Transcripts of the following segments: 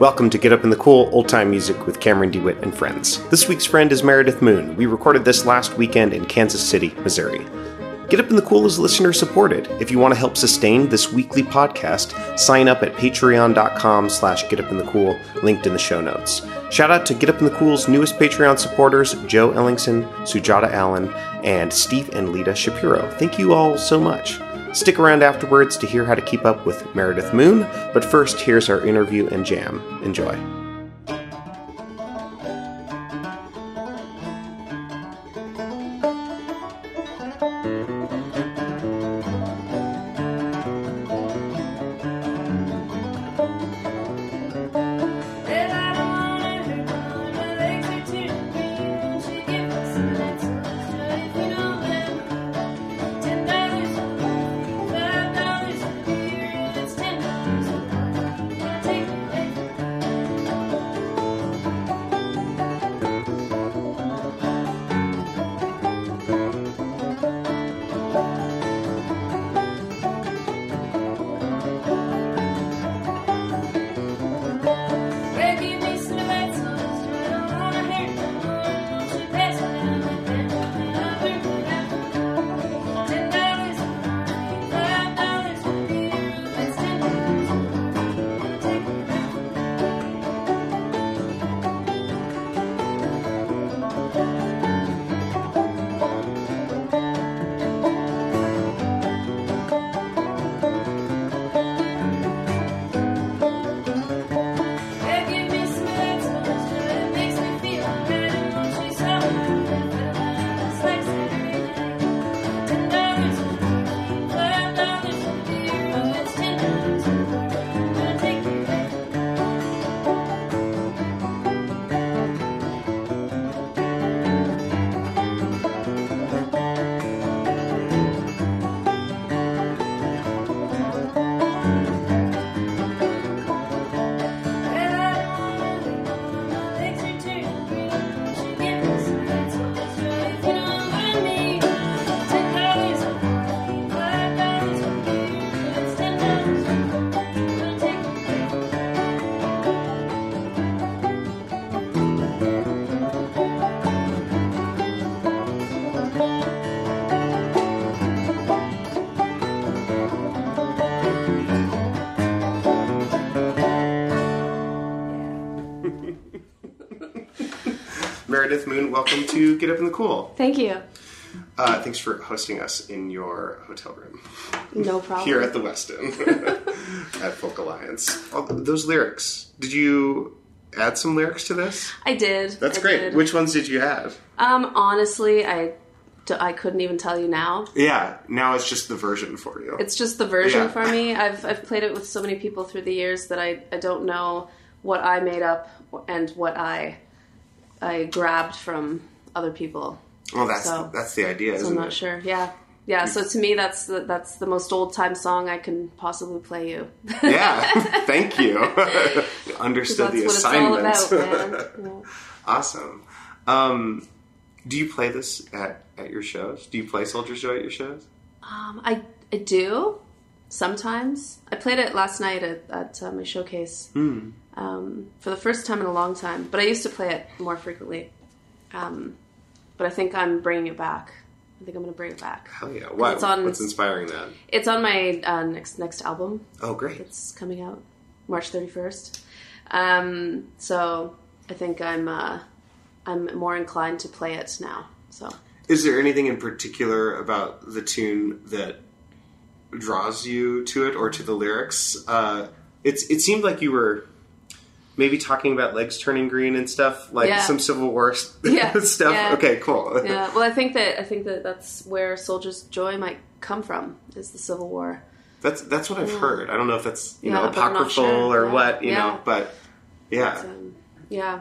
Welcome to Get Up in the Cool Old Time Music with Cameron DeWitt and friends. This week's friend is Meredith Moon. We recorded this last weekend in Kansas City, Missouri. Get Up in the Cool is listener supported. If you want to help sustain this weekly podcast, sign up at patreon.com slash getupinthecool, linked in the show notes. Shout out to Get Up in the Cool's newest Patreon supporters, Joe Ellingson, Sujata Allen, and Steve and Lita Shapiro. Thank you all so much. Stick around afterwards to hear how to keep up with Meredith Moon, but first, here's our interview and jam. Enjoy. Meredith Moon, welcome to Get Up in the Cool. Thank you. Uh, thanks for hosting us in your hotel room No problem. here at the Westin at Folk Alliance. Oh, those lyrics. Did you add some lyrics to this? I did. That's I great. did. Which ones did you add? Um, honestly, I couldn't even tell you now. Yeah, now it's just the version for you. It's just the version Yeah. for me. I've I've played it with so many people through the years that I, I don't know what I made up and what I I grabbed from other people. well, that's so- that's the idea, So I'm not it? sure. Yeah. Yeah, so to me that's the, that's the most old time song I can possibly play you. Yeah, thank you. Understood that's the what it's all assignment. about, man. Yeah. awesome. Um, do you play this at, at your shows? Do you play Soldier's Joy at your shows? Um, I I do sometimes. I played it last night at, at uh, my showcase um, for the first time in a long time. But I used to play it more frequently. Um, but I think I'm bringing it back. I think I'm going to bring it back. Hell yeah! What, It's on- what's inspiring that? It's on my uh, next next album. Oh, great! It's coming out March 31st. Um, so I think I'm uh, I'm more inclined to play it now. So Is there anything in particular about the tune that draws you to it or to the lyrics? Uh, it's it seemed like you were maybe talking about legs turning green and stuff, like Yeah. some Civil War Yeah, stuff. yeah. Okay, cool. yeah, well, I think that I think that that's where Soldier's Joy might come from is the Civil War. That's that's what I've heard. I don't know if that's you know but I'm not apocryphal sure. or what, you know, but yeah. Um, yeah.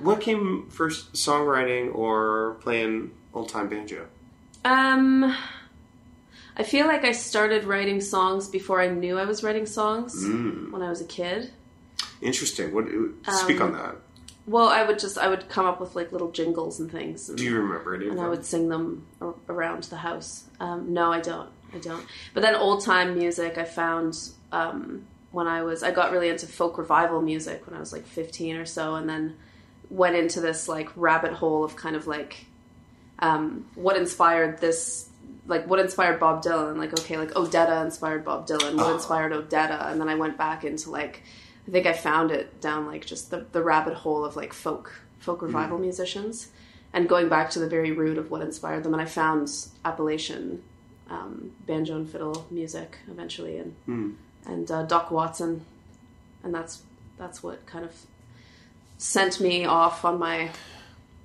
What came first, songwriting or playing old time banjo? Um, I feel like I started writing songs before I knew I was writing songs Mm. when I was a kid. Interesting. What speak Um, on that? Well, I would just I would come up with like little jingles and things, and, Do you remember any of and I would sing them ar- around the house. Um, no, I don't. I don't. But then old time music, I found um, when I was I got really into folk revival music when I was like 15 or so, and then went into this like rabbit hole of kind of like um, what inspired this like what inspired Bob Dylan like okay like Odetta inspired Bob Dylan what Oh. inspired Odetta and then I went back into like I think I found it down like just the, the rabbit hole of like folk folk revival musicians and going back to the very root of what inspired them and I found Appalachian um, banjo and fiddle music eventually and and uh, Doc Watson and that's that's what kind of sent me off on my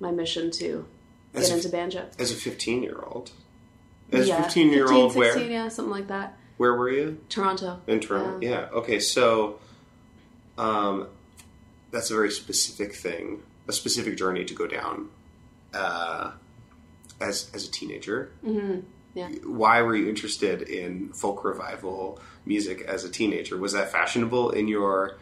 my mission to As get a- into banjo. As a 15 year old. As yeah, 15 year old, 15, where 16, yeah, something like that. where were you? Toronto. In Toronto. Yeah. Yeah. Okay. So, um, that's a very specific thing, a specific journey to go down. Uh, as as a teenager. Mm-hmm. Yeah. Why were you interested in folk revival music as a teenager? Was that fashionable in your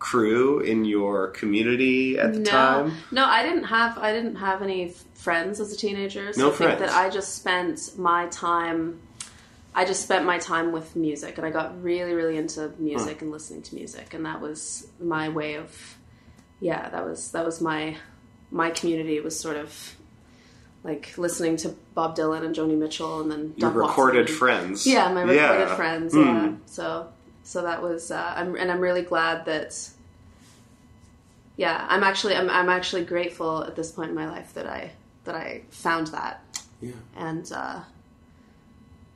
crew in your community at the no, time? no, I didn't have I didn't have any friends as a teenager. So No I think friends. that I just spent my time. I just spent my time with music, and I got really, really into music and listening to music, and that was my way of, yeah, that was that was my my community was sort of like listening to Bob Dylan and Joni Mitchell, and then Your Doc recorded Watson. friends. Yeah, my recorded Yeah. friends. Hmm. Yeah. So so that was uh, I'm and I'm really glad that yeah, I'm actually I'm I'm actually grateful at this point in my life that I that I found that Yeah. and uh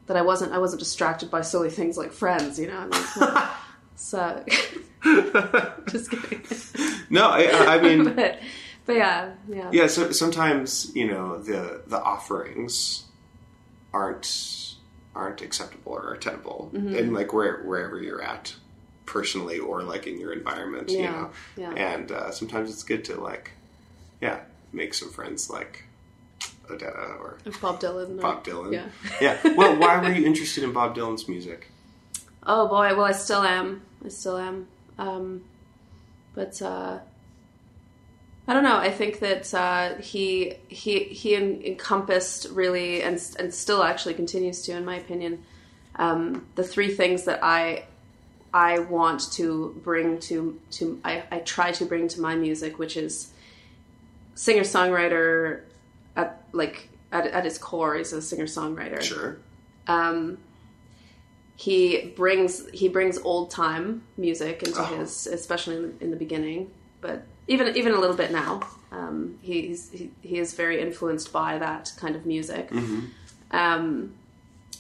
that I wasn't I wasn't distracted by silly things like friends, you know. I mean, so just kidding. No, I, I mean, but, but yeah, yeah. yeah. So sometimes you know the the offerings aren't aren't acceptable or attainable, Mm-hmm. and like where wherever you're at, personally or like in your environment, you know. yeah. And uh, sometimes it's good to like, yeah, make some friends like Odetta or Bob Dylan. Bob Dylan. Yeah. yeah. Well, why were you interested in Bob Dylan's music? Oh boy, well I still am. I still am. Um, but uh, I don't know. I think that uh, he he he en- encompassed really, and and still actually continues to, in my opinion, um, the three things that I I want to bring to to I, I try to bring to my music, which is singer songwriter at like at, at its core is a singer songwriter Sure. um, he brings he brings old time music into Oh. his, especially in the, in the beginning, but even even a little bit now. Um, he's he, he is very influenced by that kind of music, um,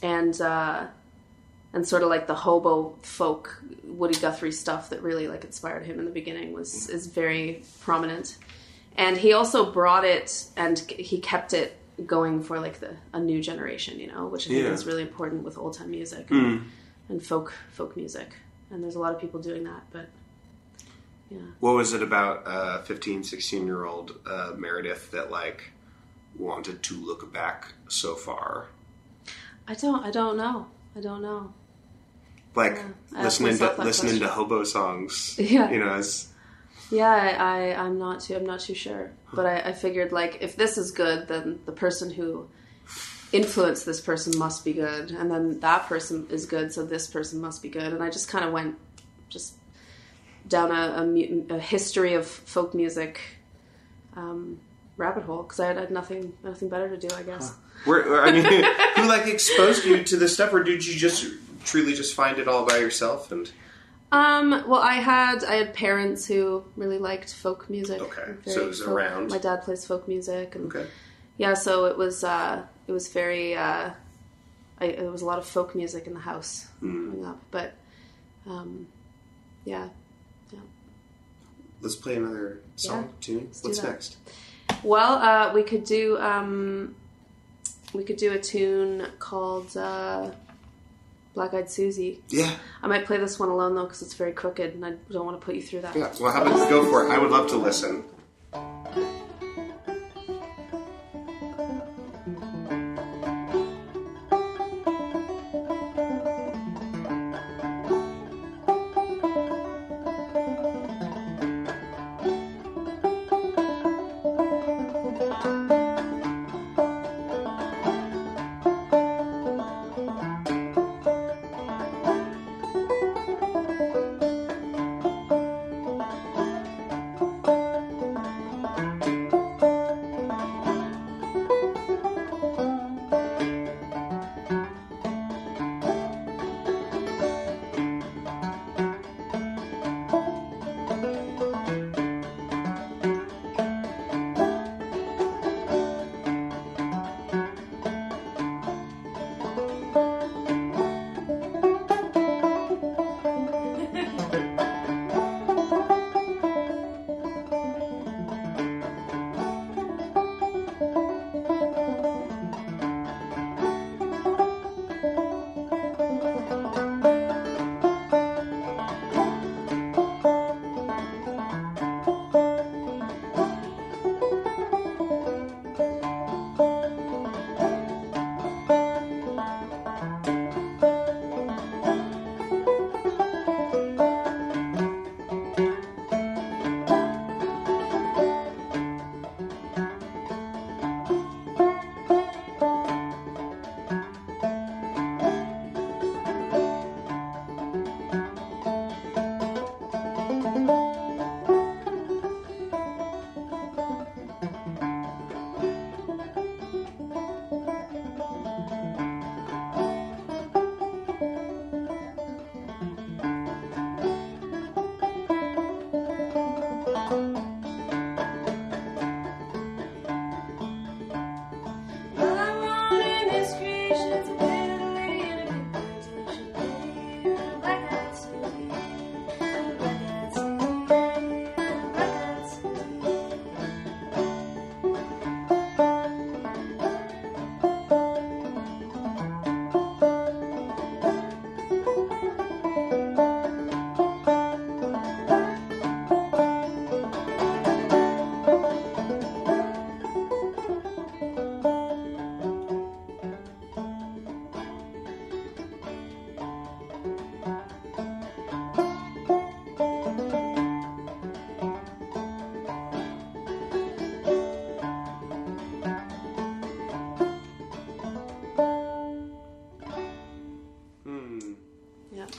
and uh, and sort of like the hobo folk Woody Guthrie stuff that really like inspired him in the beginning was is very prominent, and he also brought it and he kept it going for like the a new generation, you know, which I think Yeah. is really important with old time music and, and folk folk music, and there's a lot of people doing that, but yeah. What was it about uh, 15, 16 year old uh, Meredith that like wanted to look back so far? I don't I don't know I don't know. Like asked listening to listening to hobo songs. Yeah. You know, as Yeah, I, I I'm not too I'm not too sure, but I, I figured like if this is good, then the person who influenced this person must be good, and then that person is good, so this person must be good, and I just kind of went just down a, a, a history of folk music um, rabbit hole because I had, had nothing nothing better to do, I guess. where, where- I mean, who like exposed you to this stuff, or did you just truly just find it all by yourself? And Um, well, I had I had parents who really liked folk music. Okay, so it was folk- around. My dad plays folk music, and okay, yeah, so it was uh, it was very uh, I, it was a lot of folk music in the house Hmm. growing up, but um, yeah. Let's play another song Yeah, tune. What's next? Well, uh, we could do um, we could do a tune called uh, Black Eyed Susie. Yeah, I might play this one alone though because it's very crooked, and I don't want to put you through that. yeah. Well, how about go for it? I would love to listen.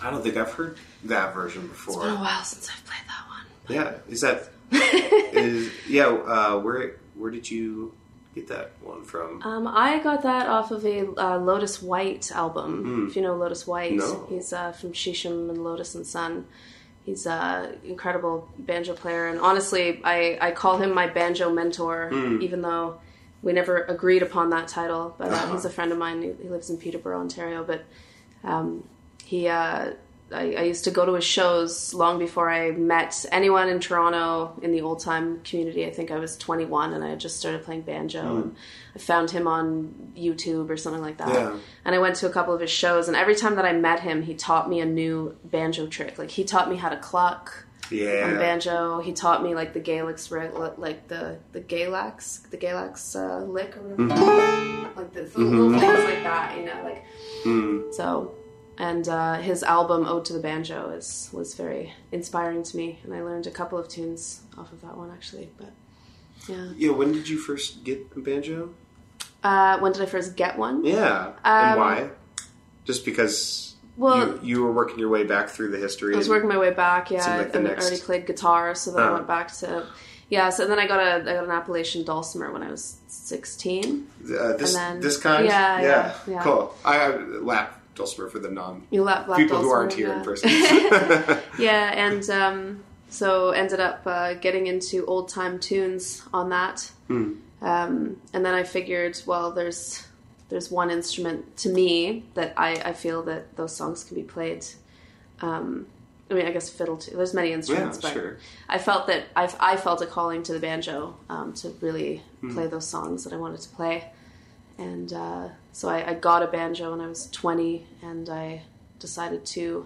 I don't think I've heard that version before. It's been a while since I've played that one. Yeah, is that is yeah? Uh, where where did you get that one from? Um, I got that off of a uh, Lotus White album. If you know Lotus White. No. he's uh, from Sheesham and Lotus and Son. He's an incredible banjo player, and honestly, I, I call him my banjo mentor, Hmm. even though we never agreed upon that title. But uh, Uh-huh. he's a friend of mine. He, he lives in Peterborough, Ontario. But um, he, uh, I, I used to go to his shows long before I met anyone in Toronto in the old time community. I think I was 21 and I had just started playing banjo. And I found him on YouTube or something like that. Yeah. And I went to a couple of his shows. And every time that I met him, he taught me a new banjo trick. Like he taught me how to cluck on Yeah, banjo. He taught me like the Gaelics, like the the Galax, the Galax uh, lick or whatever. Like the, the little things like that, you know, like Mm. so, and uh, his album "Ode to the Banjo" is was very inspiring to me, and I learned a couple of tunes off of that one actually. But yeah, yeah. When did you first get a banjo? uh, when did I first get one? Yeah, and Um, why? Just because Well, you, you were working your way back through the history. I was working my way back. Yeah, like I next- already played guitar, so then I Oh. went back to yeah. So then I got a I got an Appalachian dulcimer when I was sixteen. Uh, this And then- this kind, Yeah, yeah, yeah. cool. I I lap dulcimer for the non You lap, lap people who aren't here yeah. in person. Yeah, and um, so ended up uh, getting into old time tunes on that. Hmm. Um, and then I figured, well, there's there's one instrument to me that I, I feel that those songs can be played. Um, I mean, I guess fiddle too. There's many instruments, Yeah, but sure. I felt that I, I felt a calling to the banjo um, to really Hmm. play those songs that I wanted to play. And uh, so I, I got a banjo when I was 20, and I decided to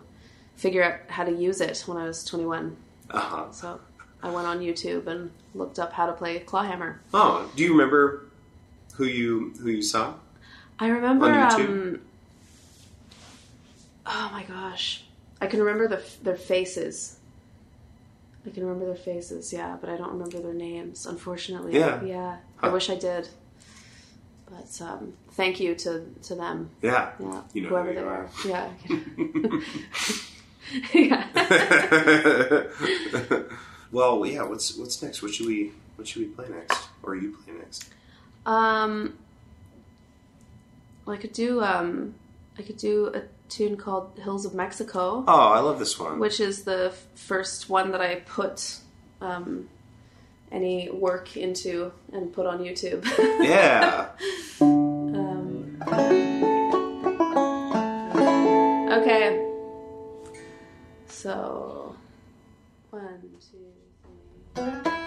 figure out how to use it when I was 21. uh-huh. So I went on YouTube and looked up how to play clawhammer. Oh, do you remember who you who you saw? I remember. On YouTube? Um, oh my gosh, I can remember the, their faces. I can remember their faces, yeah, but I don't remember their names, unfortunately. Yeah. yeah. I wish I did. But um, thank you to to them. Yeah, Yeah, you know whoever who they are. Yeah. yeah. well, yeah. What's what's next? What should we what should we play next? Or you play next? Um, well, I could do um, I could do a tune called "Hills of Mexico," Oh, I love this one. which is the f- first one that I put um, any work into and put on YouTube. yeah. um, okay, so one, two, three.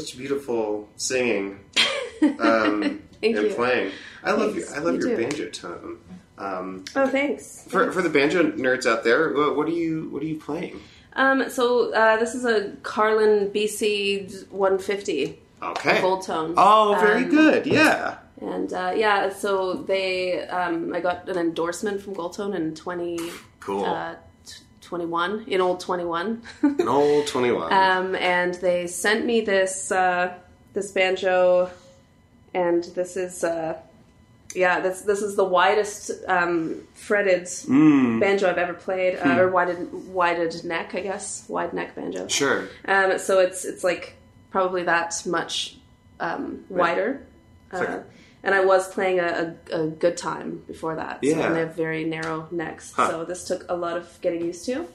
Such beautiful singing um, and you. playing. I love Thanks. you. I love You your banjo tone. Um, Oh, thanks. for for the banjo nerds out there, what, what are you what are you playing? Um, so uh, this is a Carlin BC 150 Okay. gold tone. Oh, very Um, good. Yeah. And uh, yeah, so they, um, I got an endorsement from Goldtone in 20, Cool. uh, 21, in old 21. An old twenty one. um, and they sent me this, uh, this banjo, and this is, uh, yeah, this this is the widest um, fretted Mm. banjo I've ever played, Hmm. uh, or wided wided neck, I guess, wide neck banjo. sure. Um, so it's it's like probably that much um, wider. Fair. And I was playing a, a, a Goodtime before that. So, Yeah. and they have very narrow necks. Huh. So this took a lot of getting used to.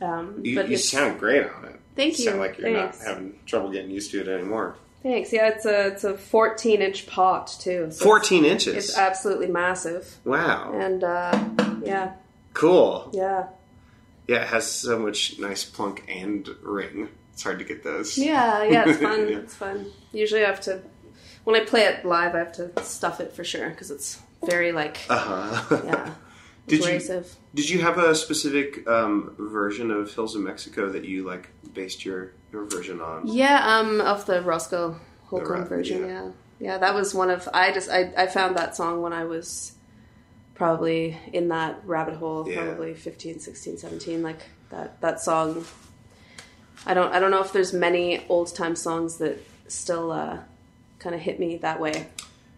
Um, You, but you sound great on it. Thank you. Sound like you're Thanks. not having trouble getting used to it anymore. thanks. Yeah, it's a it's a 14 inch pot too. So Fourteen It's, inches. it's absolutely massive. wow. And uh, yeah, Cool. yeah, Yeah, it has so much nice plunk and ring. It's hard to get those. yeah, yeah. It's fun. Yeah. It's fun. Usually, I have to when I play it live, I have to stuff it for sure because it's very like Uh huh. yeah, Did you- abrasive. Did you have a specific um, version of Hills of Mexico that you like based your your version on? Yeah, um, of the Roscoe Holcomb version. yeah. Yeah. yeah, that was one of. I just I, I found that song when I was probably in that rabbit hole, Yeah. probably 15, 16, 17. Like that that song. I don't I don't know if there's many old time songs that still uh, kind of hit me that way.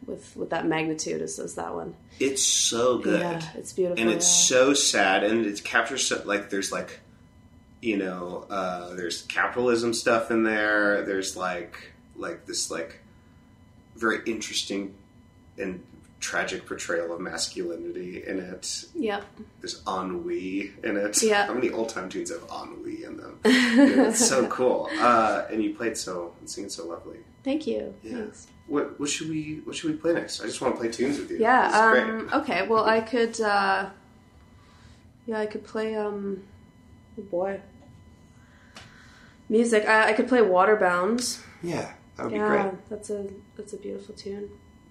With, with that magnitude as, as that one, It's so good. yeah, it's beautiful. and it's yeah. so sad and it captures so, like there's like you know uh, there's capitalism stuff in there there's like like this like very interesting and tragic portrayal of masculinity in it Yep. there's ennui in it Yeah. how many old time tunes have ennui in them it's so cool uh, and you played so and sing it so lovely Thank you. Yeah. Thanks. what, what should we what should we play next i just want to play tunes with you Yeah. Um, okay. Well, I could. Uh, yeah, I could play. Um, oh boy. Music. I, I could play Waterbound. yeah that would be Yeah, great that's a that's a beautiful tune.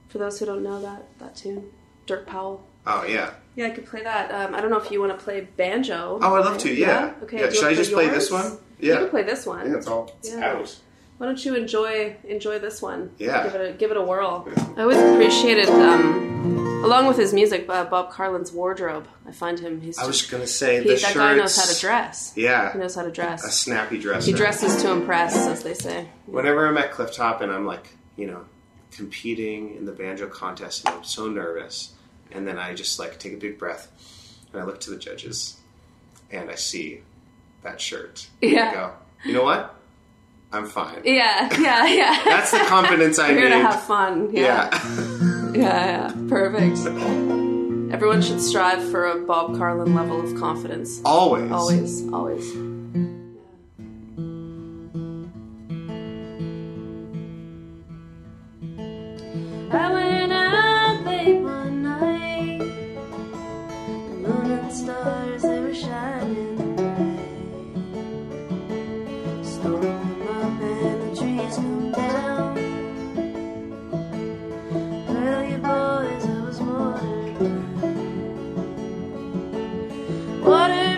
For those who don't know that that tune, Dirk Powell. oh yeah Yeah, I could play that. Um, I don't know if you want to play banjo. Oh, I'd love to. Yeah. Okay. Yeah, should I just play this one? Yeah. You Yeah. can play this one. Yeah, it's all it's Yeah. out. Why don't you enjoy enjoy this one? Yeah. Give it a give it a whirl. I always appreciated, um, along with his music, uh, Bob Carlin's wardrobe. I find him. He's I was just, gonna say he, the that shirts. guy knows how to dress. Yeah, he knows how to dress. a snappy dress. He dresses to impress, as they say. Whenever I'm at Clifftop and I'm like, you know, competing in the banjo contest, and I'm so nervous, and then I just like take a big breath, and I look to the judges, and I see that shirt. Yeah. go, you know what? I'm fine. Yeah, yeah, yeah. That's the confidence I need. We're gonna have fun. Yeah. yeah. Yeah, yeah, perfect. Everyone should strive for a Bob Carlin level of confidence. Always. Always, always. Waterbound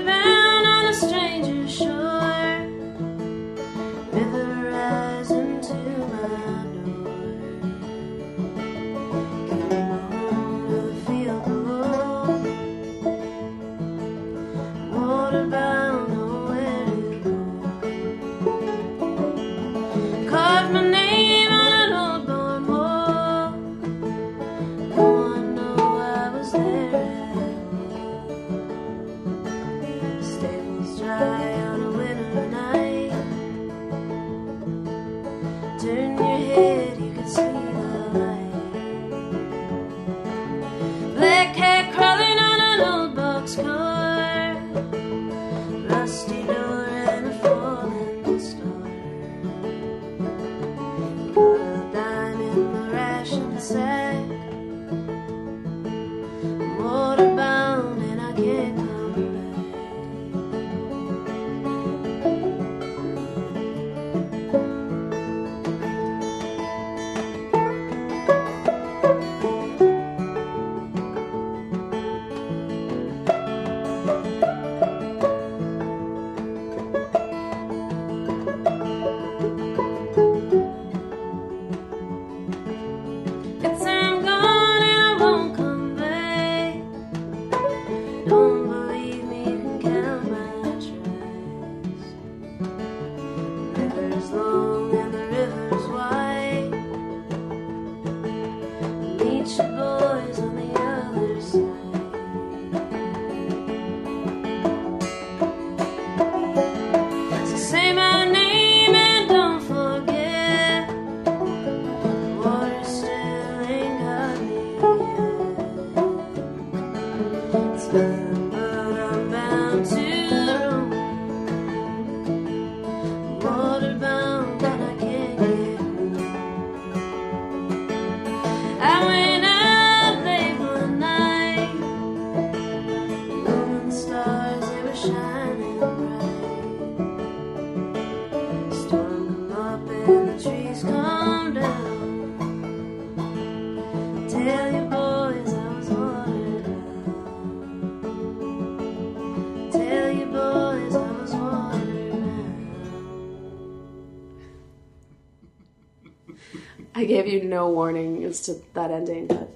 no warning as to that ending, but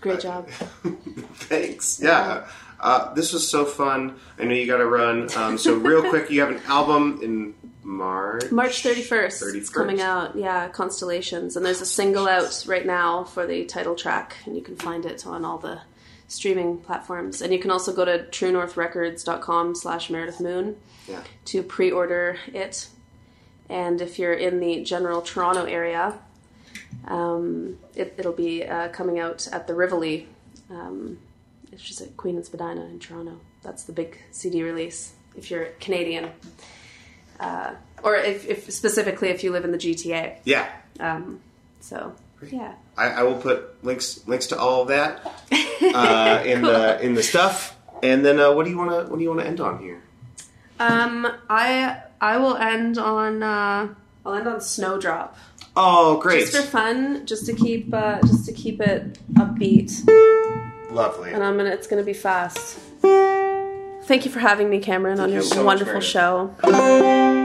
great job. Thanks. Yeah. Uh, this was so fun. I know you got to run. Um, so, real quick, you have an album in March. March 31st, 31st. It's coming out. Yeah, Constellations. And there's a single out right now for the title track, and you can find it on all the streaming platforms. And you can also go to truenorthrecords.com slash Meredith Moon Yeah. to pre-order it. And if you're in the general Toronto area, um, it, it'll be uh, coming out at the Rivoli, um, which is at Queen and Spadina in Toronto. That's the big CD release. If you're Canadian, uh, or if, if specifically if you live in the GTA. Yeah. Um, so yeah, I, I will put links links to all of that uh, in the in the stuff. And then, uh, what do you want to what do you want to end on here? um, I I will end on uh, I'll end on Snowdrop. Oh, great! just for fun, just to keep uh, just to keep it upbeat, Lovely. and I'm gonna it's gonna be fast. Thank you for having me, Cameron, on you your so wonderful Meredith. show.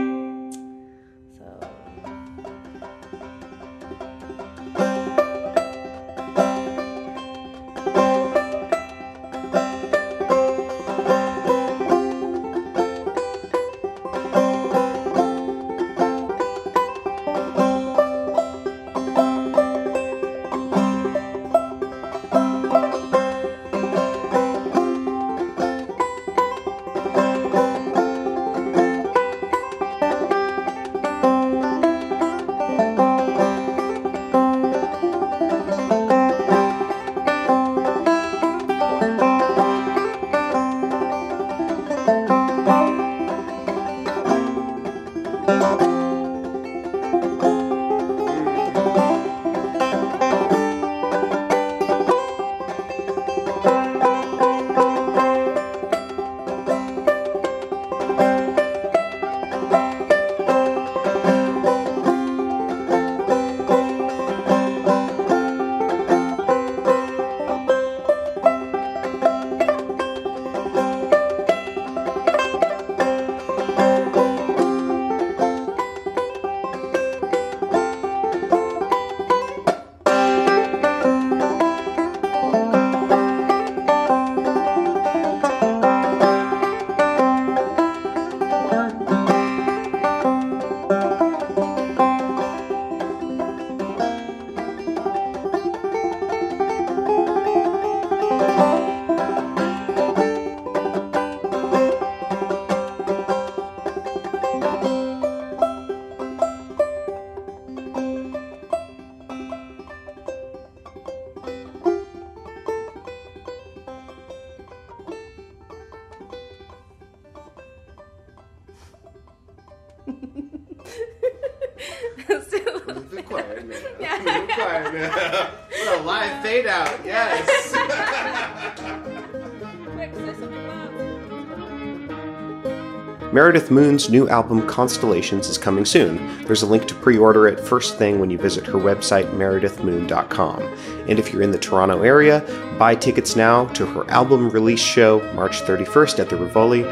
Yeah. What a live fade out. Yes. Meredith Moon's new album Constellations is coming soon. There's a link to pre order it first thing when you visit her website, meredithmoon.com. And if you're in the Toronto area, buy tickets now to her album release show March 31st at the Rivoli.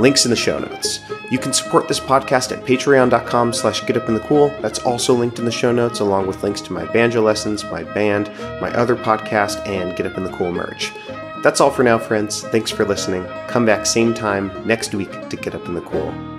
Links in the show notes. You can support this podcast at patreon.com slash getupinthecool. That's also linked in the show notes, along with links to my banjo lessons, my band, my other podcast, and Get Up in the Cool merch. That's all for now, friends. Thanks for listening. Come back same time next week to Get Up in the Cool.